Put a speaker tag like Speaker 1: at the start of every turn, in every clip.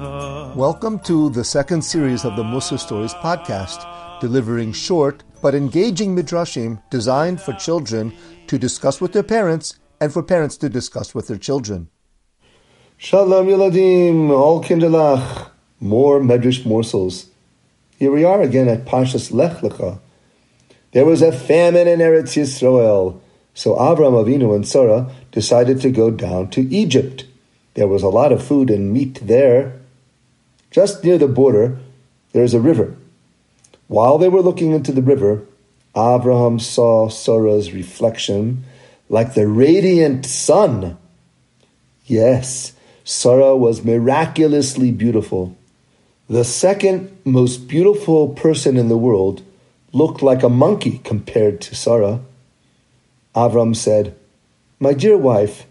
Speaker 1: Welcome to the second series of the Mussar Stories podcast, delivering short but engaging midrashim designed for children to discuss with their parents and for parents to discuss with their children.
Speaker 2: Shalom Yeladim, all kinderlach, more medrash morsels. Here we are again at Parshas Lech Lecha. There was a famine in Eretz Yisrael, so Avram Avinu and Sarah decided to go down to Egypt. There was a lot of food and meat there. Just near the border, there is a river. While they were looking into the river, Abraham saw Sarah's reflection like the radiant sun. Yes, Sarah was miraculously beautiful. The second most beautiful person in the world looked like a monkey compared to Sarah. Avram said, My dear wife,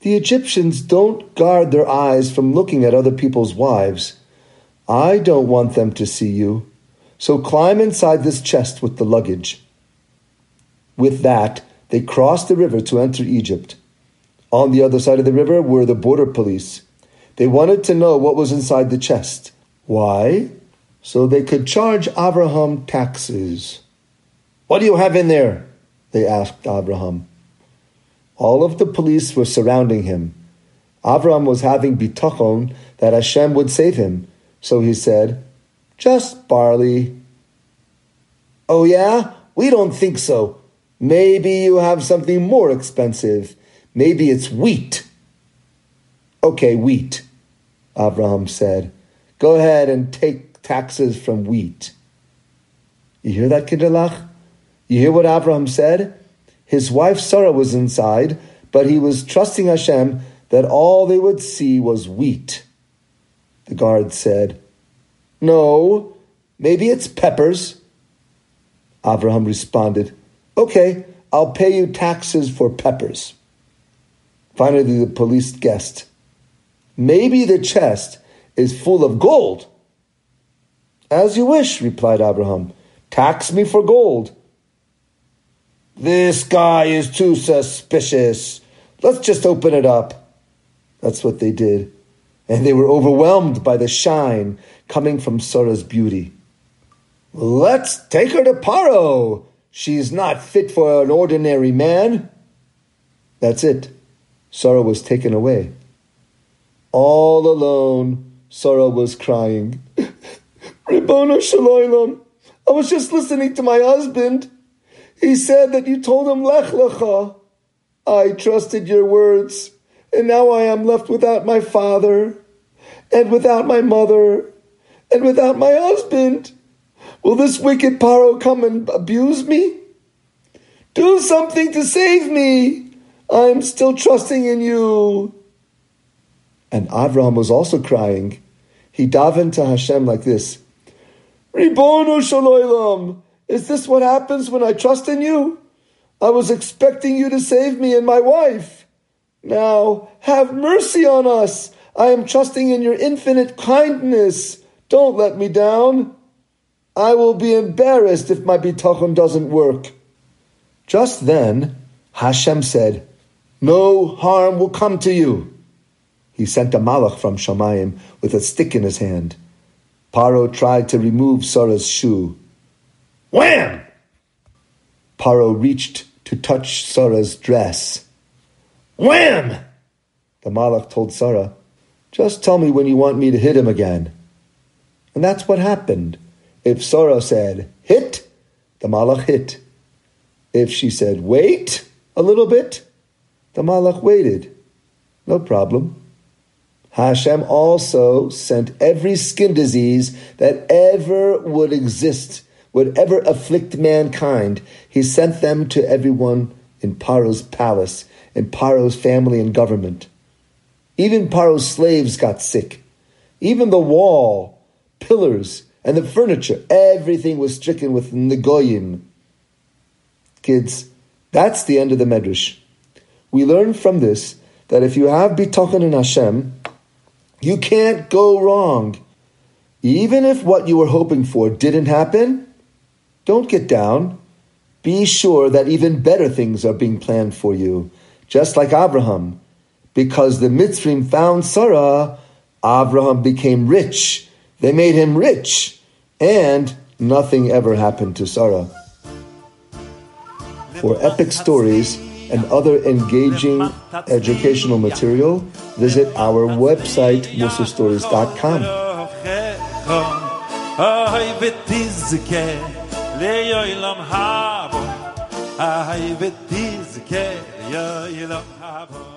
Speaker 2: the Egyptians don't guard their eyes from looking at other people's wives. I don't want them to see you. So climb inside this chest with the luggage. With that, they crossed the river to enter Egypt. On the other side of the river were the border police. They wanted to know what was inside the chest. Why? So they could charge Abraham taxes. What do you have in there? They asked Abraham. All of the police were surrounding him. Abraham was having bitachon that Hashem would save him, so he said, Just barley. Oh, yeah? We don't think so. Maybe you have something more expensive. Maybe it's wheat. Okay, wheat, Abraham said. Go ahead and take taxes from wheat. You hear that, Kinderlach? You hear what Abraham said? His wife Sarah was inside, but he was trusting Hashem that all they would see was wheat. The guard said, No, maybe it's peppers. Abraham responded, Okay, I'll pay you taxes for peppers. Finally, the police guessed, Maybe the chest is full of gold. As you wish, replied Abraham. Tax me for gold. This guy is too suspicious. Let's just open it up. That's what they did. And they were overwhelmed by the shine coming from Sarah's beauty. Let's take her to Paro. She's not fit for an ordinary man. That's it. Sarah was taken away. All alone, Sarah was crying. Ribono Shaloilam, I was just listening to my husband. He said that you told him Lech Lecha. I trusted your words, and now I am left without my father, and without my mother, and without my husband. Will this wicked Paro come and abuse me? Do something to save me. I'm still trusting in you. And Avram was also crying. He davened to Hashem like this Ribono Shaloilam, is this what happens when I trust in you? I was expecting you to save me and my wife. Now, have mercy on us. I am trusting in your infinite kindness. Don't let me down. I will be embarrassed if my bitachon doesn't work. Just then, Hashem said, No harm will come to you. He sent a malach from Shamayim with a stick in his hand. Paro tried to remove Sarah's shoe. Wham! Paro reached to touch Sarah's dress. Wham! The malach told Sarah, Just tell me when you want me to hit him again. And that's what happened. If Sarah said, hit, the malach hit. If she said, wait a little bit, the malach waited. No problem. Hashem also sent every skin disease that ever would exist, would ever afflict mankind. He sent them to everyone in Paro's palace, in Paro's family and government. Even Paro's slaves got sick. Even the wall, pillars, and the furniture, everything was stricken with Negoyim. Kids, that's the end of the Medrash. We learn from this that if you have bitachon in Hashem, you can't go wrong. Even if what you were hoping for didn't happen, don't get down. Be sure that even better things are being planned for you, just like Abraham. Because the Mitzrim found Sarah, Abraham became rich. They made him rich. And nothing ever happened to Sarah. For epic stories and other engaging educational material, visit our website, mussarstories.com.
Speaker 3: Ah, I've been this care, yeah.